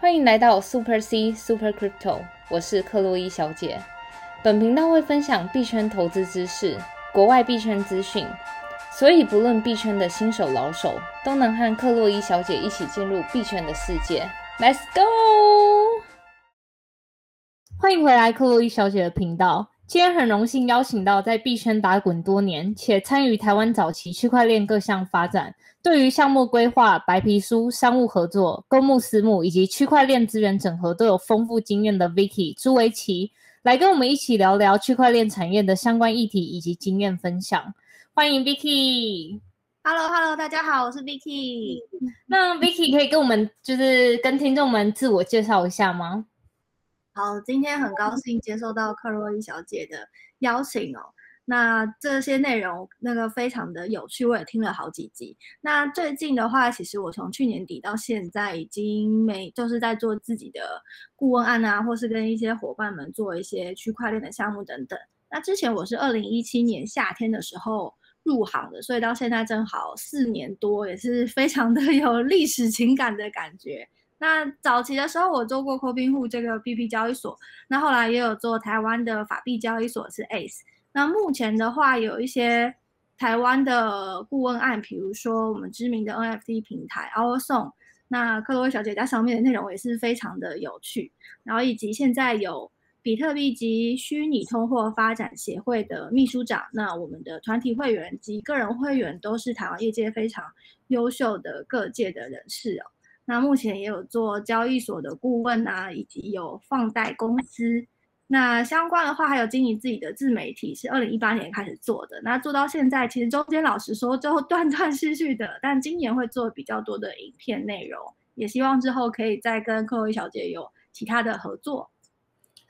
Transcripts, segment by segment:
欢迎来到 Super C Super Crypto，我是克洛伊小姐。本频道会分享币圈投资知识、国外币圈资讯，所以不论币圈的新手老手，都能和克洛伊小姐一起进入币圈的世界。Let's go！欢迎回来克洛伊小姐的频道。今天很荣幸邀请到在币圈打滚多年，且参与台湾早期区块链各项发展，对于项目规划、白皮书、商务合作、公募私募以及区块链资源整合都有丰富经验的 Vicky 朱维奇，来跟我们一起聊聊区块链产业的相关议题以及经验分享。欢迎 Vicky。Hello，Hello，大家好，我是 Vicky。那 Vicky 可以跟我们就是跟听众们自我介绍一下吗？好，今天很高兴接受到克洛伊小姐的邀请哦。那这些内容那个非常的有趣，我也听了好几集。那最近的话，其实我从去年底到现在，已经每就是在做自己的顾问案啊，或是跟一些伙伴们做一些区块链的项目等等。那之前我是二零一七年夏天的时候入行的，所以到现在正好四年多，也是非常的有历史情感的感觉。那早期的时候，我做过 Cobinhood 这个 BP 交易所，那后来也有做台湾的法币交易所是 Ace。那目前的话，有一些台湾的顾问案，比如说我们知名的 NFT 平台 Our Song，那克洛威小姐在上面的内容也是非常的有趣。然后以及现在有比特币及虚拟通货发展协会的秘书长，那我们的团体会员及个人会员都是台湾业界非常优秀的各界的人士哦。那目前也有做交易所的顾问啊，以及有放贷公司。那相关的话，还有经营自己的自媒体，是二零一八年开始做的。那做到现在，其实中间老实说，最后断断续续的。但今年会做比较多的影片内容，也希望之后可以再跟柯薇小姐有其他的合作。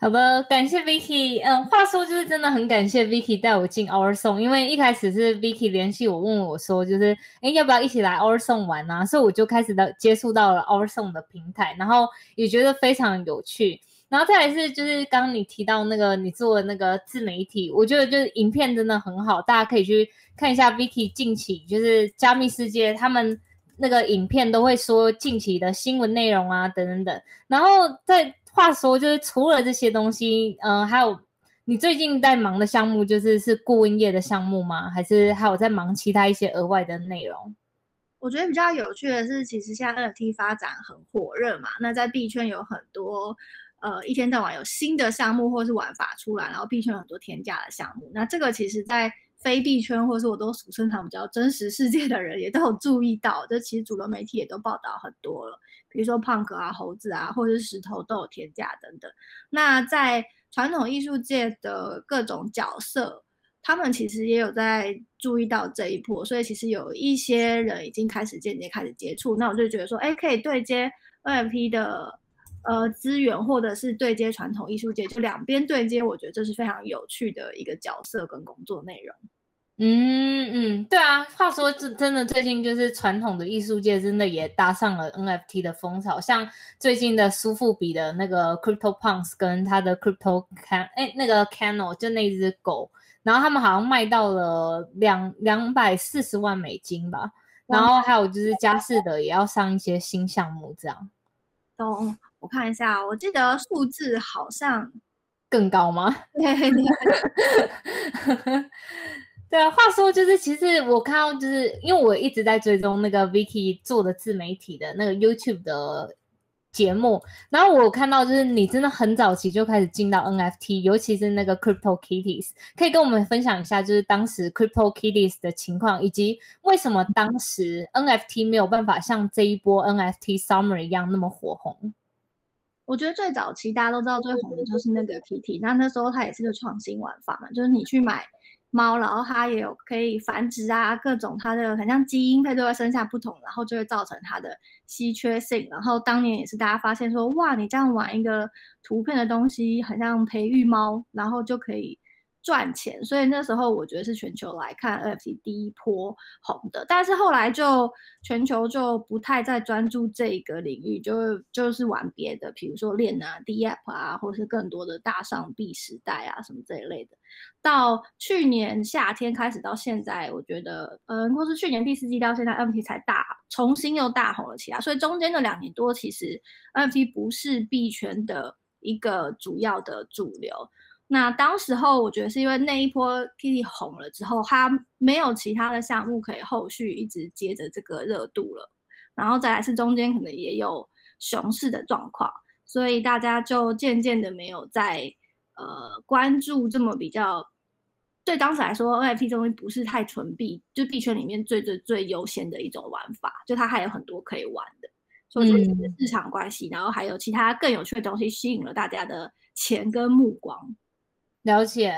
好的，感谢 Vicky。嗯，话说就是真的很感谢 Vicky 带我进 Our Song，因为一开始是 Vicky 联系我，问我说就是哎要不要一起来 Our Song 玩啊？所以我就开始的接触到了 Our Song 的平台，然后也觉得非常有趣。然后再来是就是刚刚你提到那个你做的那个自媒体，我觉得就是影片真的很好，大家可以去看一下 Vicky 近期就是加密世界他们那个影片都会说近期的新闻内容啊等等等，然后在。话说，就是除了这些东西，嗯，还有你最近在忙的项目，就是是顾问业的项目吗？还是还有在忙其他一些额外的内容？我觉得比较有趣的是，其实现在 NFT 发展很火热嘛，那在币圈有很多，呃，一天到晚有新的项目或是玩法出来，然后币圈有很多天价的项目。那这个其实，在非币圈或是我都俗称他们叫真实世界的人，也都有注意到，这其实主流媒体也都报道很多了。比如说胖哥啊、猴子啊，或者是石头都有天价等等。那在传统艺术界的各种角色，他们其实也有在注意到这一波，所以其实有一些人已经开始间接开始接触。那我就觉得说，哎，可以对接 NFT 的呃资源，或者是对接传统艺术界，就两边对接，我觉得这是非常有趣的一个角色跟工作内容。嗯嗯，对啊。话说，这真的最近就是传统的艺术界真的也搭上了 NFT 的风潮，像最近的苏富比的那个 Crypto Punks 跟他的 Crypto Can，哎，那个 Cano 就那只狗，然后他们好像卖到了两两百四十万美金吧。然后还有就是佳士得也要上一些新项目，这样。哦，我看一下，我记得数字好像更高吗？对 对啊，话说就是，其实我看到就是，因为我一直在追踪那个 Vicky 做的自媒体的那个 YouTube 的节目，然后我看到就是你真的很早期就开始进到 NFT，尤其是那个 Crypto Kitties，可以跟我们分享一下，就是当时 Crypto Kitties 的情况，以及为什么当时 NFT 没有办法像这一波 NFT Summer 一样那么火红？我觉得最早期大家都知道最红的就是那个 Kitty，那那时候它也是个创新玩法嘛，就是你去买。猫，然后它也有可以繁殖啊，各种它的很像基因配对会生下不同，然后就会造成它的稀缺性。然后当年也是大家发现说，哇，你这样玩一个图片的东西，很像培育猫，然后就可以赚钱，所以那时候我觉得是全球来看 NFT 第一波红的，但是后来就全球就不太再专注这个领域，就就是玩别的，比如说链啊、DApp 啊，或是更多的大上币时代啊什么这一类的。到去年夏天开始到现在，我觉得，嗯，或是去年第四季到现在，NFT 才大重新又大红了起来，所以中间的两年多，其实 NFT 不是币圈的一个主要的主流。那当时候，我觉得是因为那一波 Kitty 红了之后，它没有其他的项目可以后续一直接着这个热度了，然后再来是中间可能也有熊市的状况，所以大家就渐渐的没有在呃关注这么比较，对当时来说，NFT 这东西不是太纯币，就币圈里面最最最优先的一种玩法，就它还有很多可以玩的，所以是市场关系，然后还有其他更有趣的东西吸引了大家的钱跟目光。了解，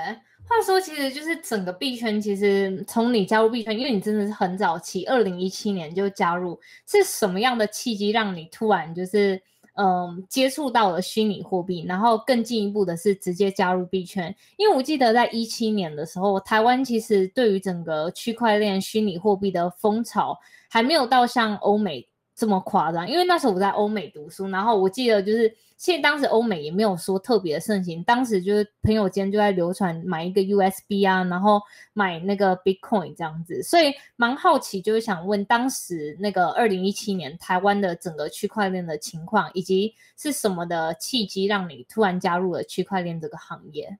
话说，其实就是整个币圈，其实从你加入币圈，因为你真的是很早期，二零一七年就加入，是什么样的契机让你突然就是嗯接触到了虚拟货币，然后更进一步的是直接加入币圈？因为我记得在一七年的时候，台湾其实对于整个区块链虚拟货币的风潮还没有到像欧美。这么夸张？因为那时候我在欧美读书，然后我记得就是，其实当时欧美也没有说特别盛行，当时就是朋友间就在流传买一个 USB 啊，然后买那个 Bitcoin 这样子，所以蛮好奇，就是想问当时那个二零一七年台湾的整个区块链的情况，以及是什么的契机让你突然加入了区块链这个行业？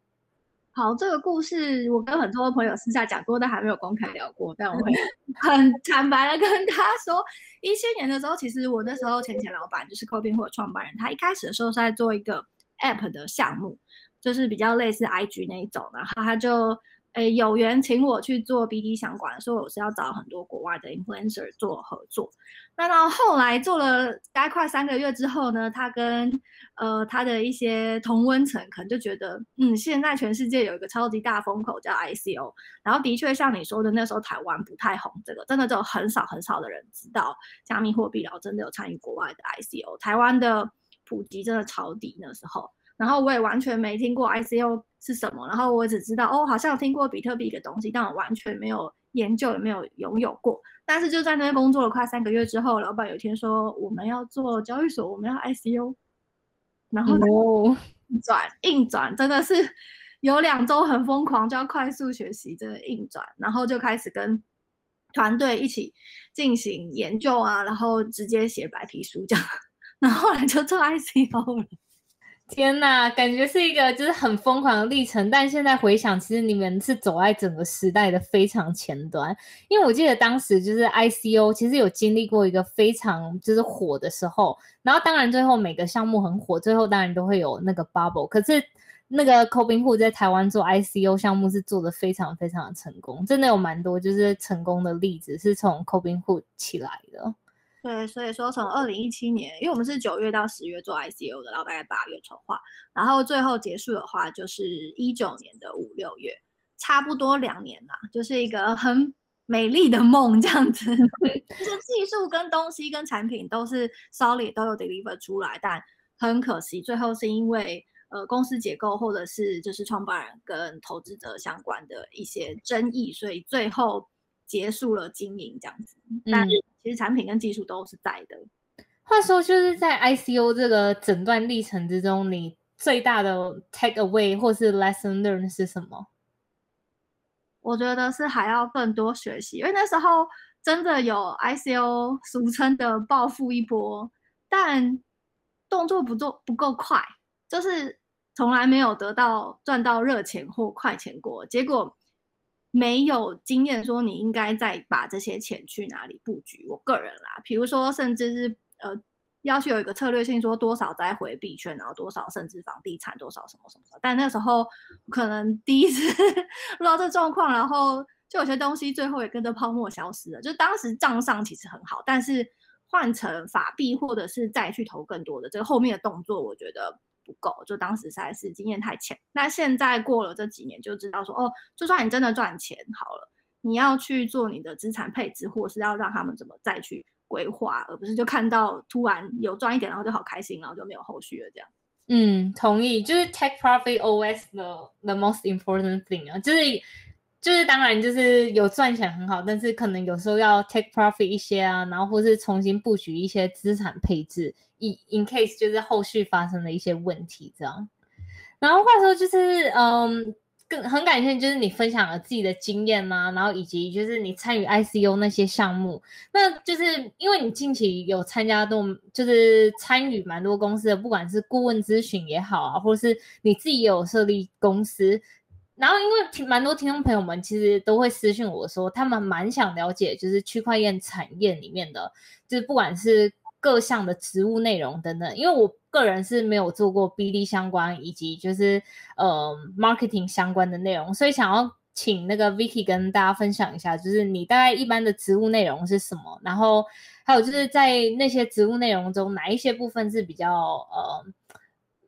好，这个故事我跟很多朋友私下讲过，但还没有公开聊过。但我会 很坦白的跟他说，一七年的时候，其实我那时候前前老板就是 Coping 或创办人，他一开始的时候是在做一个 App 的项目，就是比较类似 IG 那一种，然后他就。诶，有缘请我去做 BD 相关，所以我是要找很多国外的 influencer 做合作。那到后来做了大概快三个月之后呢，他跟呃他的一些同温层可能就觉得，嗯，现在全世界有一个超级大风口叫 ICO，然后的确像你说的，那时候台湾不太红，这个真的就很少很少的人知道加密货币，然后真的有参与国外的 ICO，台湾的普及真的超低那时候。然后我也完全没听过 ICO 是什么，然后我只知道哦，好像听过比特币的东西，但我完全没有研究，也没有拥有过。但是就在那边工作了快三个月之后，老板有一天说我们要做交易所，我们要 ICO，然后转硬转，真的是有两周很疯狂，就要快速学习这个硬转，然后就开始跟团队一起进行研究啊，然后直接写白皮书这样，然后后来就做 ICO 了。天呐，感觉是一个就是很疯狂的历程。但现在回想，其实你们是走在整个时代的非常前端。因为我记得当时就是 ICO，其实有经历过一个非常就是火的时候。然后当然最后每个项目很火，最后当然都会有那个 bubble。可是那个 c o b i n 户在台湾做 ICO 项目是做的非常非常的成功，真的有蛮多就是成功的例子是从 c o b i n 户起来的。对，所以说从二零一七年，因为我们是九月到十月做 ICO 的，然后大概八月筹划，然后最后结束的话就是一九年的五六月，差不多两年啦，就是一个很美丽的梦这样子。这 些技术跟东西跟产品都是 solid 都有 deliver 出来，但很可惜，最后是因为呃公司结构或者是就是创办人跟投资者相关的一些争议，所以最后结束了经营这样子。但其实产品跟技术都是在的。话说，就是在 ICO 这个整段历程之中，你最大的 take away 或是 lesson learn 是什么？我觉得是还要更多学习，因为那时候真的有 ICO 俗称的暴富一波，但动作不做不够快，就是从来没有得到赚到热钱或快钱过，结果。没有经验，说你应该再把这些钱去哪里布局？我个人啦，比如说，甚至是呃，要去有一个策略性，说多少再回币圈，然后多少甚至房地产，多少什么什么。但那时候可能第一次 遇到这状况，然后就有些东西最后也跟着泡沫消失了。就当时账上其实很好，但是换成法币或者是再去投更多的这个后面的动作，我觉得。不够，就当时实在是经验太浅。那现在过了这几年，就知道说，哦，就算你真的赚钱好了，你要去做你的资产配置，或是要让他们怎么再去规划，而不是就看到突然有赚一点，然后就好开心，然后就没有后续了这样。嗯，同意，就是 take profit always the the most important thing 啊，就是就是当然就是有赚钱很好，但是可能有时候要 take profit 一些啊，然后或是重新布局一些资产配置，以 in case 就是后续发生的一些问题这样。然后话说就是嗯。更很感谢，就是你分享了自己的经验呐，然后以及就是你参与 ICU 那些项目，那就是因为你近期有参加多就是参与蛮多公司的，不管是顾问咨询也好啊，或是你自己有设立公司，然后因为听蛮多听众朋友们其实都会私信我说，他们蛮想了解就是区块链产业里面的，就是不管是。各项的职务内容等等，因为我个人是没有做过 BD 相关以及就是呃 marketing 相关的内容，所以想要请那个 Vicky 跟大家分享一下，就是你大概一般的职务内容是什么，然后还有就是在那些职务内容中哪一些部分是比较呃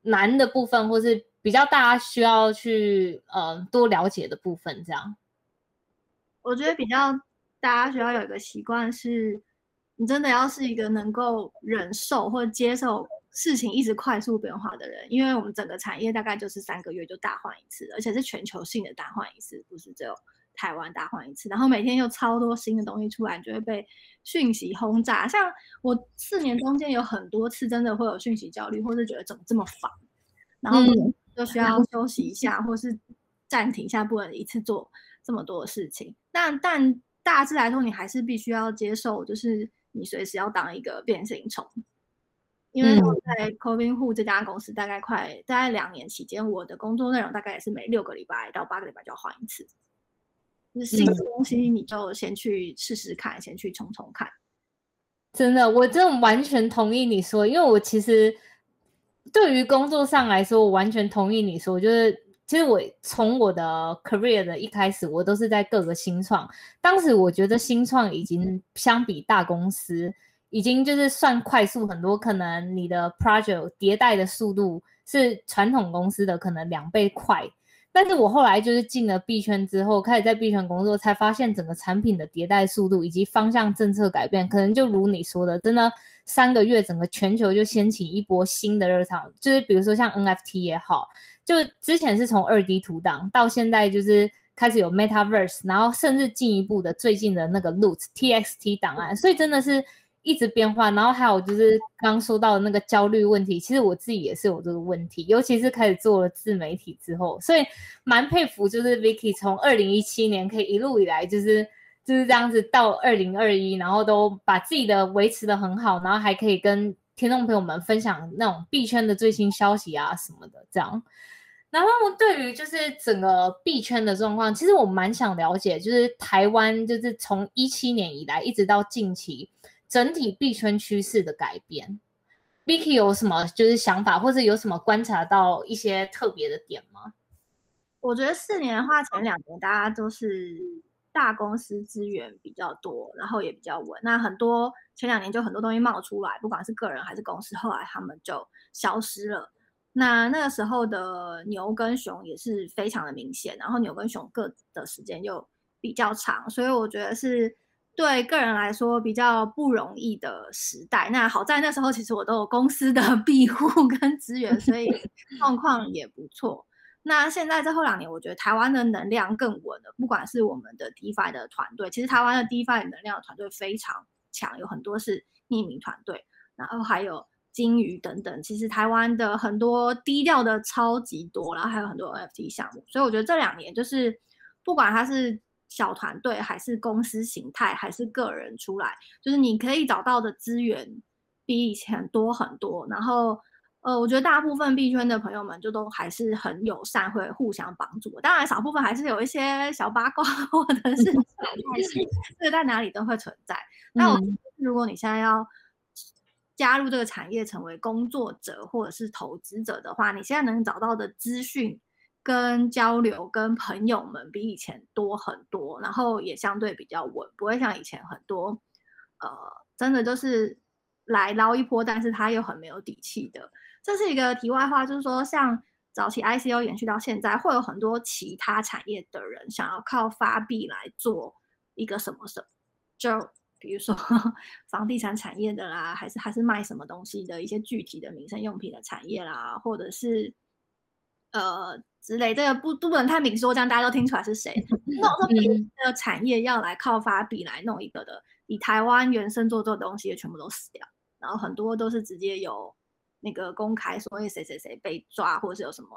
难的部分，或是比较大家需要去呃多了解的部分，这样。我觉得比较大家需要有一个习惯是。你真的要是一个能够忍受或接受事情一直快速变化的人，因为我们整个产业大概就是三个月就大换一次，而且是全球性的大换一次，不是只有台湾大换一次。然后每天又超多新的东西出来，就会被讯息轰炸。像我四年中间有很多次真的会有讯息焦虑，或是觉得怎么这么烦，然后就需要休息一下，或是暂停一下，不能一次做这么多的事情。但但大致来说，你还是必须要接受，就是。你随时要当一个变形虫，因为我在 Covin 户这家公司大概快大概两年期间，我的工作内容大概也是每六个礼拜到八个礼拜就要换一次。就是新的东西，你就先去试试看，先去冲冲看。真的，我真的完全同意你说，因为我其实对于工作上来说，我完全同意你说，就是。其实我从我的 career 的一开始，我都是在各个新创。当时我觉得新创已经相比大公司，已经就是算快速很多。可能你的 project 迭代的速度是传统公司的可能两倍快。但是我后来就是进了币圈之后，开始在币圈工作，才发现整个产品的迭代速度以及方向政策改变，可能就如你说的，真的三个月整个全球就掀起一波新的热潮。就是比如说像 NFT 也好。就之前是从二 D 图档到现在就是开始有 Metaverse，然后甚至进一步的最近的那个 Loot TXT 档案，所以真的是一直变化。然后还有就是刚说到的那个焦虑问题，其实我自己也是有这个问题，尤其是开始做了自媒体之后，所以蛮佩服就是 Vicky 从二零一七年可以一路以来就是就是这样子到二零二一，然后都把自己的维持的很好，然后还可以跟听众朋友们分享那种币圈的最新消息啊什么的这样。然后对于就是整个币圈的状况，其实我蛮想了解，就是台湾就是从一七年以来一直到近期整体币圈趋势的改变，Vicky 有什么就是想法，或者有什么观察到一些特别的点吗？我觉得四年的话，前两年大家都是大公司资源比较多，然后也比较稳。那很多前两年就很多东西冒出来，不管是个人还是公司，后来他们就消失了。那那个时候的牛跟熊也是非常的明显，然后牛跟熊各的时间又比较长，所以我觉得是对个人来说比较不容易的时代。那好在那时候其实我都有公司的 庇护跟资源，所以状况也不错。那现在这后两年，我觉得台湾的能量更稳了，不管是我们的 DeFi 的团队，其实台湾的 DeFi 能量团队非常强，有很多是匿名团队，然后还有。金鱼等等，其实台湾的很多低调的超级多，然后还有很多 NFT 项目，所以我觉得这两年就是不管它是小团队还是公司形态还是个人出来，就是你可以找到的资源比以前多很多。然后呃，我觉得大部分币圈的朋友们就都还是很友善，会互相帮助。当然少部分还是有一些小八卦或者是这个在哪里都会存在。那我如果你现在要。加入这个产业成为工作者或者是投资者的话，你现在能找到的资讯跟交流跟朋友们比以前多很多，然后也相对比较稳，不会像以前很多，呃，真的就是来捞一波，但是他又很没有底气的。这是一个题外话，就是说像早期 ICO 延续到现在，会有很多其他产业的人想要靠发币来做一个什么什么，就。比如说 房地产产业的啦，还是还是卖什么东西的一些具体的民生用品的产业啦，或者是呃之类，这个不不能太明说，这样大家都听出来是谁。那我说别的产业要来靠发币来弄一个的，以台湾原生做这东西全部都死掉，然后很多都是直接有那个公开说，谁谁谁被抓，或者是有什么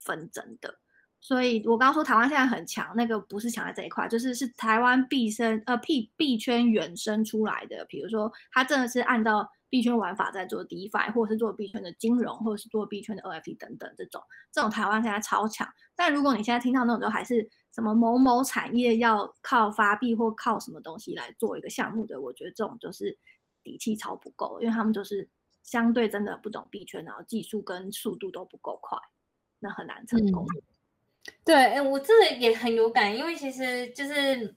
纷争的。所以我刚刚说台湾现在很强，那个不是强在这一块，就是是台湾币生呃币币圈原生出来的。比如说，它真的是按照币圈玩法在做 DeFi，或者是做币圈的金融，或者是做币圈的 NFT 等等这种，这种台湾现在超强。但如果你现在听到那种，就还是什么某某产业要靠发币或靠什么东西来做一个项目的，我觉得这种就是底气超不够，因为他们就是相对真的不懂币圈，然后技术跟速度都不够快，那很难成功。对，哎，我这个也很有感，因为其实就是，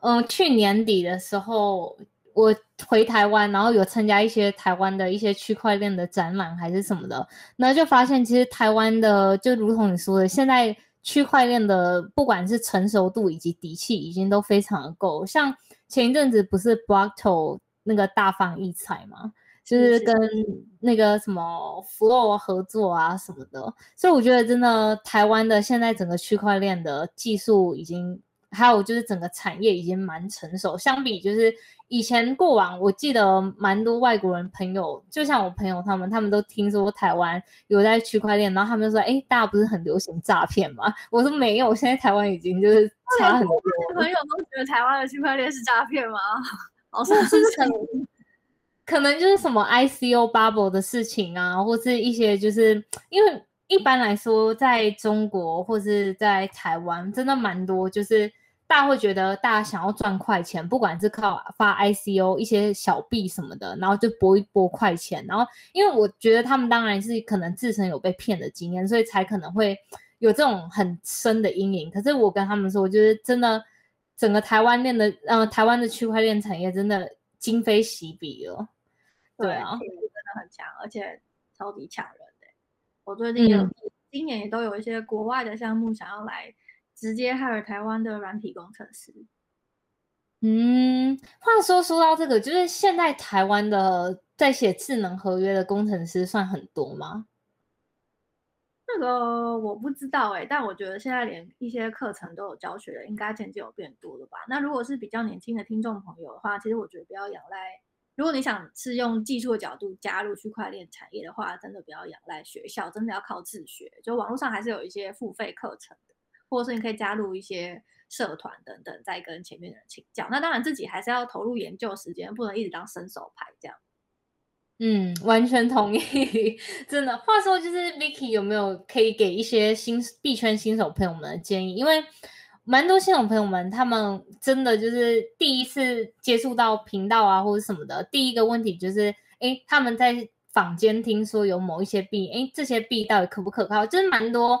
嗯，去年底的时候，我回台湾，然后有参加一些台湾的一些区块链的展览还是什么的，然后就发现，其实台湾的就如同你说的，现在区块链的不管是成熟度以及底气，已经都非常的够。像前一阵子不是 Blockto 那个大放异彩吗？就是跟那个什么 Flow 合作啊什么的，所以我觉得真的台湾的现在整个区块链的技术已经，还有就是整个产业已经蛮成熟。相比就是以前过往，我记得蛮多外国人朋友，就像我朋友他们，他们都听说台湾有在区块链，然后他们说，哎，大家不是很流行诈骗吗？我说没有，现在台湾已经就是差很多。朋友都觉得台湾的区块链是诈骗吗？好像是很。可能就是什么 ICO bubble 的事情啊，或是一些就是因为一般来说，在中国或是在台湾，真的蛮多，就是大家会觉得大家想要赚快钱，不管是靠发 ICO 一些小币什么的，然后就搏一搏快钱。然后，因为我觉得他们当然是可能自身有被骗的经验，所以才可能会有这种很深的阴影。可是我跟他们说，我觉得真的，整个台湾链的，呃，台湾的区块链产业真的今非昔比了。对啊，真的很强，而且超级抢人的。我最近有，今年也都有一些国外的项目想要来直接 hire 台湾的软体工程师。嗯，话说说到这个，就是现在台湾的在写智能合约的工程师算很多吗？那个我不知道哎，但我觉得现在连一些课程都有教学的，应该渐渐有变多了吧？那如果是比较年轻的听众朋友的话，其实我觉得不要仰赖。如果你想是用技术的角度加入区块链产业的话，真的不要仰赖学校，真的要靠自学。就网络上还是有一些付费课程的，或者是你可以加入一些社团等等，再跟前面的人请教。那当然自己还是要投入研究时间，不能一直当伸手牌这样。嗯，完全同意。真的，话说就是 Vicky 有没有可以给一些新币圈新手朋友们的建议？因为蛮多新手朋友们，他们真的就是第一次接触到频道啊，或者什么的。第一个问题就是，哎，他们在坊间听说有某一些币，哎，这些币到底可不可靠？就是蛮多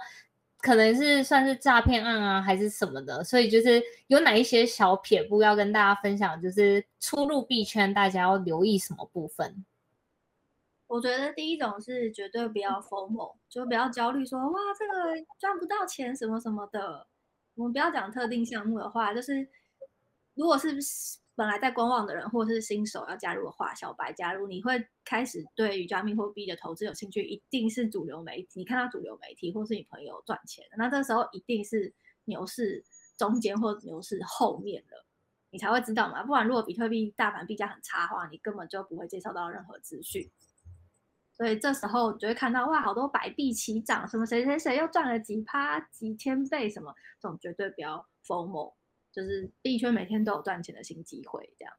可能是算是诈骗案啊，还是什么的。所以就是有哪一些小撇步要跟大家分享，就是出入币圈大家要留意什么部分？我觉得第一种是绝对不要疯魔，就不要焦虑，说哇这个赚不到钱什么什么的。我们不要讲特定项目的话，就是如果是本来在观望的人，或者是新手要加入的话，小白加入，你会开始对于加密货币的投资有兴趣，一定是主流媒体，你看到主流媒体或是你朋友赚钱，那这时候一定是牛市中间或牛市后面了，你才会知道嘛。不然如果比特币大盘币价很差的话，你根本就不会接受到任何资讯。所以这时候你就会看到哇，好多百币齐涨，什么谁谁谁又赚了几趴、几千倍，什么这种绝对不要 FOMO，就是币圈每天都有赚钱的新机会，这样。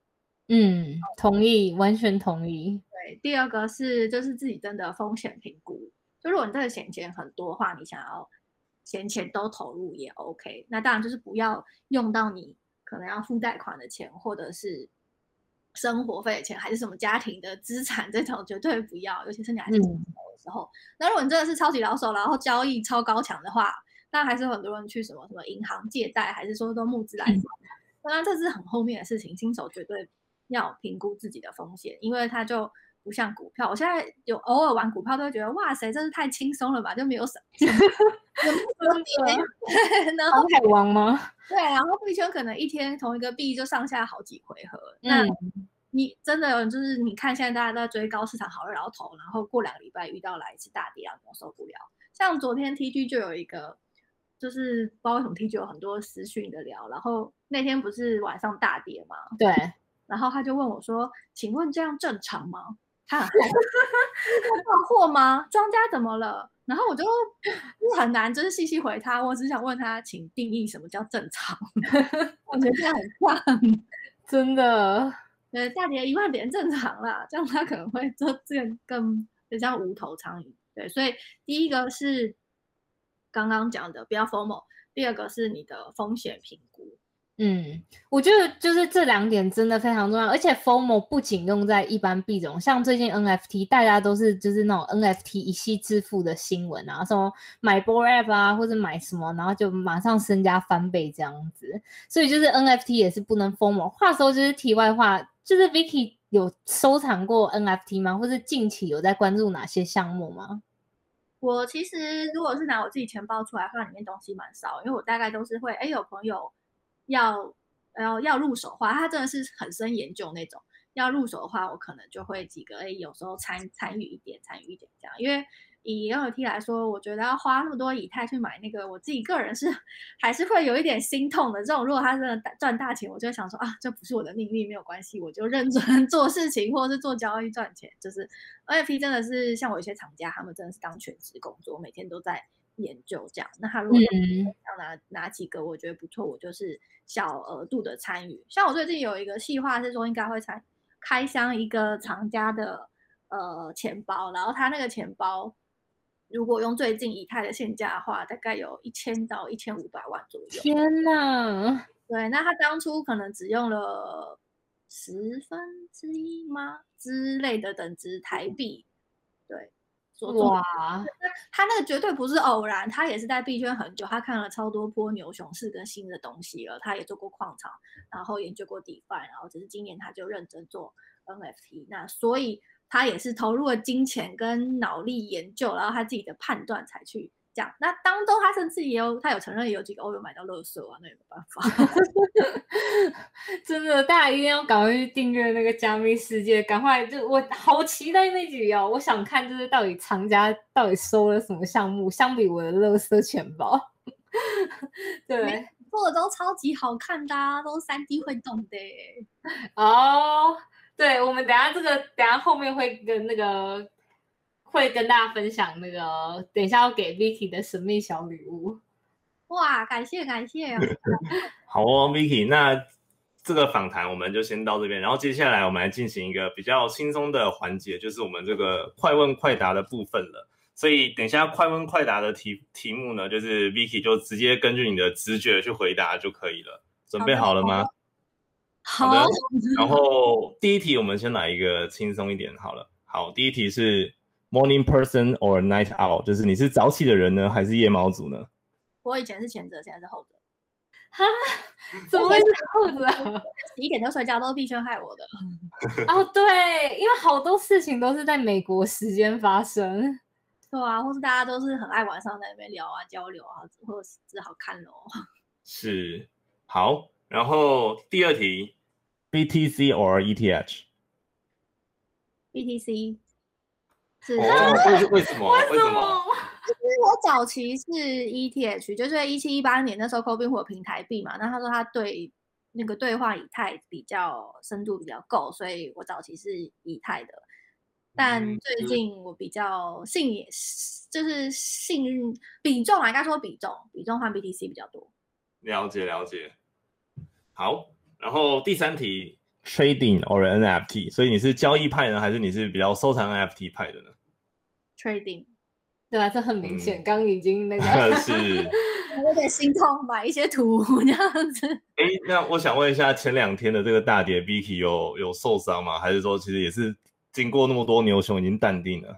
嗯，同意，完全同意。对，第二个是就是自己真的风险评估，就如果你真的闲钱很多的话，你想要闲钱都投入也 OK。那当然就是不要用到你可能要付贷款的钱，或者是。生活费的钱还是什么家庭的资产，这种绝对不要，尤其是你还是新手的时候。那如果你真的是超级老手，然后交易超高强的话，那还是很多人去什么什么银行借贷，还是说都募资来做。当然这是很后面的事情，新手绝对要评估自己的风险，因为他就不像股票。我现在有偶尔玩股票，都会觉得哇塞，真是太轻松了吧，就没有什么 然后航海王吗？对，然后币圈可能一天同一个币就上下好几回合。那你真的有就是你看现在大家都在追高市场好热，然后投，然后过两个礼拜遇到来一次大跌，然后受不了。像昨天 TG 就有一个，就是不知道为什么 TG 有很多私讯的聊，然后那天不是晚上大跌嘛？对。然后他就问我说：“请问这样正常吗？他很放货吗？庄家怎么了？”然后我就 很难，就是细细回他。我只想问他，请定义什么叫正常？我觉得这样很棒，真的。呃，大跌一万点正常啦，这样他可能会做这个更比较无头苍蝇。对，所以第一个是刚刚讲的不要 formal，第二个是你的风险评估。嗯，我觉得就是这两点真的非常重要，而且 formal 不仅用在一般币种，像最近 NFT，大家都是就是那种 NFT 一夕致富的新闻啊，什么买 b o r App 啊，或者买什么，然后就马上身家翻倍这样子，所以就是 NFT 也是不能 formal。话说就是题外话，就是 Vicky 有收藏过 NFT 吗？或者近期有在关注哪些项目吗？我其实如果是拿我自己钱包出来的话，里面东西蛮少，因为我大概都是会，哎，有朋友。要要要入手的话，他真的是很深研究那种。要入手的话，我可能就会几个，哎，有时候参参与一点，参与一点这样。因为以 NFT 来说，我觉得要花那么多以太去买那个，我自己个人是还是会有一点心痛的。这种如果他真的赚大钱，我就会想说啊，这不是我的命运，没有关系，我就认真 做事情或者是做交易赚钱。就是 NFT 真的是像我一些厂家，他们真的是当全职工作，每天都在。研究这样，那他如果要拿哪几个，我觉得不错，我就是小额度的参与。像我最近有一个计划是说，应该会参开箱一个厂家的呃钱包，然后他那个钱包如果用最近以太的现价的话，大概有一千到一千五百万左右。天哪！对，那他当初可能只用了十分之一吗之类的等值台币？对。哇，那他那个绝对不是偶然，他也是在币圈很久，他看了超多波牛熊市跟新的东西了，他也做过矿场，然后研究过 DeFi，然后只是今年他就认真做 NFT，那所以他也是投入了金钱跟脑力研究，然后他自己的判断才去。这样，那当中他甚至也有，他有承认有几个欧元买到乐色啊，那也没办法。真的，大家一定要赶快去订阅那个加密世界，赶快就我好期待那集哦！我想看就是到底藏家到底收了什么项目，相比我的乐色钱包，对，做的都超级好看的，都三 D 会动的。哦，对，我们等下这个等下后面会跟那个。会跟大家分享那个等一下要给 Vicky 的神秘小礼物。哇，感谢感谢！好哦，Vicky，那这个访谈我们就先到这边，然后接下来我们来进行一个比较轻松的环节，就是我们这个快问快答的部分了。所以等一下快问快答的题题目呢，就是 Vicky 就直接根据你的直觉去回答就可以了。准备好了吗？好的。然后第一题我们先来一个轻松一点好了。好，第一题是。Morning person or night owl，就是你是早起的人呢，还是夜猫族呢？我以前是前者，现在是后者。哈？怎么会是后者？十一点就睡觉都是币圈害我的。哦，对，因为好多事情都是在美国时间发生。对啊，或是大家都是很爱晚上在那边聊啊、交流啊，或者是只好看咯。是，好，然后第二题，BTC or ETH？BTC。是为为什么？为什么？其实我早期是 ETH，就是一七一八年那时候 c o b i n 火平台币嘛。那他说他对那个兑换以太比较深度比较够，所以我早期是以太的。但最近我比较信也是，就是信任比重啊，应该说比重比重换 BTC 比较多。了解了解。好，然后第三题。Trading or NFT，所以你是交易派呢，还是你是比较收藏 NFT 派的呢？Trading，对啊，这很明显，刚已经那个 是有点心痛，买一些图这样子。哎，那我想问一下，前两天的这个大跌，Vicky 有有受伤吗？还是说其实也是经过那么多牛熊已经淡定了？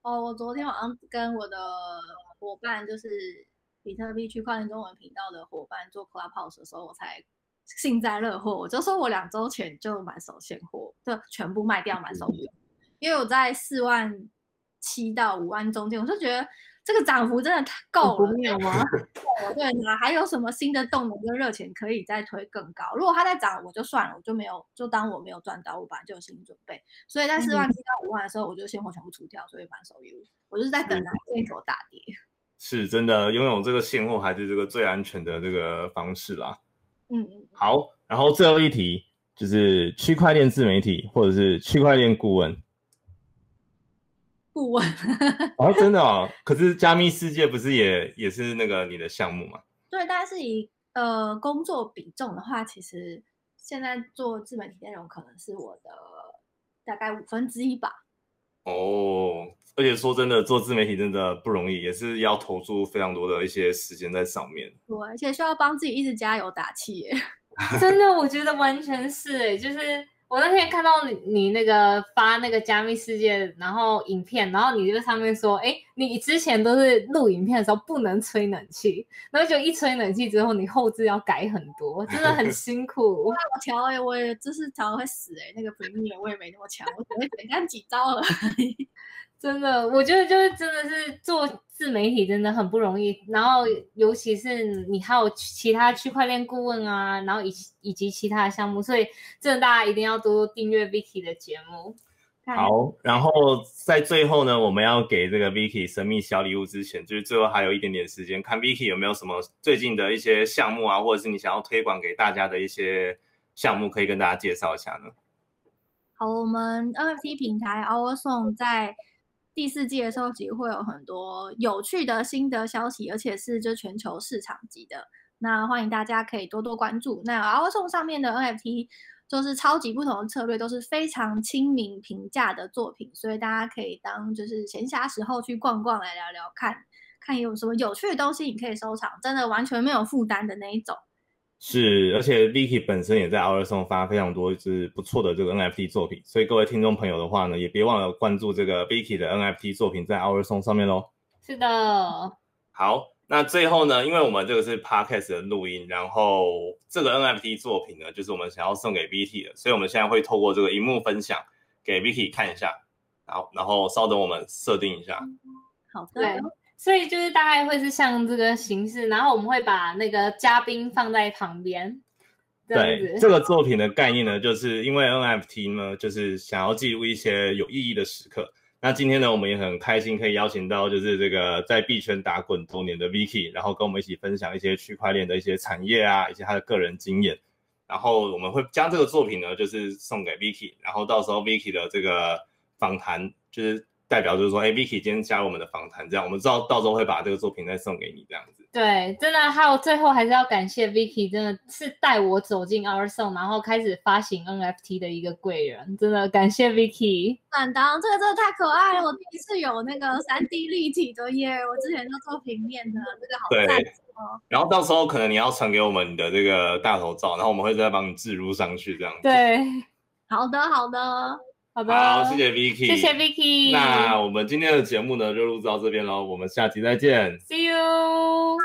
哦，我昨天晚上跟我的伙伴，就是比特币区块链中文频道的伙伴做 Clubhouse 的时候，我才。幸灾乐祸，我就说我两周前就满手现货，就全部卖掉满手货，因因为我在四万七到五万中间，我就觉得这个涨幅真的太够了，有吗？对，哪还有什么新的动能跟热钱可以再推更高？如果它在涨，我就算了，我就没有，就当我没有赚到，我本来就有心理准备。所以在四万七到五万的时候，我就现货全部出掉，所以满手一路，我就是在等它这口大跌。是真的，拥有这个现货还是这个最安全的这个方式啦。嗯嗯，好，然后最后一题就是区块链自媒体或者是区块链顾问。顾问 哦，真的哦。可是加密世界不是也也是那个你的项目吗？对，但是以呃工作比重的话，其实现在做自媒体内容可能是我的大概五分之一吧。哦，而且说真的，做自媒体真的不容易，也是要投注非常多的一些时间在上面。对，而且需要帮自己一直加油打气耶。真的，我觉得完全是哎，就是。我那天看到你你那个发那个加密世界，然后影片，然后你就上面说，哎，你之前都是录影片的时候不能吹冷气，然后就一吹冷气之后，你后置要改很多，真的很辛苦。我调哎，我也就是调会死哎，那个 Premiere 我也没那么强，我只会简单几招而已。真的，我觉得就是真的是做自媒体真的很不容易，然后尤其是你还有其他区块链顾问啊，然后以以及其他的项目，所以真的大家一定要多多订阅 Vicky 的节目。好，然后在最后呢，我们要给这个 Vicky 神秘小礼物之前，就是最后还有一点点时间，看 Vicky 有没有什么最近的一些项目啊，或者是你想要推广给大家的一些项目，可以跟大家介绍一下呢？好，我们 NFT 平台 Our Song 在。第四季的收集，会有很多有趣的新的消息，而且是就全球市场级的。那欢迎大家可以多多关注。那 o s o 上面的 NFT 就是超级不同的策略，都是非常亲民平价的作品，所以大家可以当就是闲暇时候去逛逛，来聊聊看看有什么有趣的东西你可以收藏，真的完全没有负担的那一种。是，而且 Vicky 本身也在 Our Song 发非常多就是不错的这个 NFT 作品，所以各位听众朋友的话呢，也别忘了关注这个 Vicky 的 NFT 作品在 Our Song 上面喽。是的。好，那最后呢，因为我们这个是 Podcast 的录音，然后这个 NFT 作品呢，就是我们想要送给 Vicky 的，所以我们现在会透过这个荧幕分享给 Vicky 看一下，然后然后稍等我们设定一下。好的。所以就是大概会是像这个形式，然后我们会把那个嘉宾放在旁边。对，这个作品的概念呢，就是因为 NFT 呢，就是想要记录一些有意义的时刻。那今天呢，我们也很开心可以邀请到就是这个在币圈打滚多年的 Vicky，然后跟我们一起分享一些区块链的一些产业啊，以及他的个人经验。然后我们会将这个作品呢，就是送给 Vicky，然后到时候 Vicky 的这个访谈就是。代表就是说，哎，Vicky 今天加入我们的访谈，这样我们知道到时候会把这个作品再送给你，这样子。对，真的，还有最后还是要感谢 Vicky，真的是带我走进 Our Song，然后开始发行 NFT 的一个贵人，真的感谢 Vicky。满当，这个真的太可爱了，我第一次有那个三 D 立体的耶，我之前都做平面的，这个好赞哦。然后到时候可能你要传给我们的这个大头照，然后我们会再帮你置入上去，这样子。对，好的，好的。好的，好，谢谢 Vicky，谢谢 Vicky。那我们今天的节目呢，就录到这边喽，我们下期再见，See you。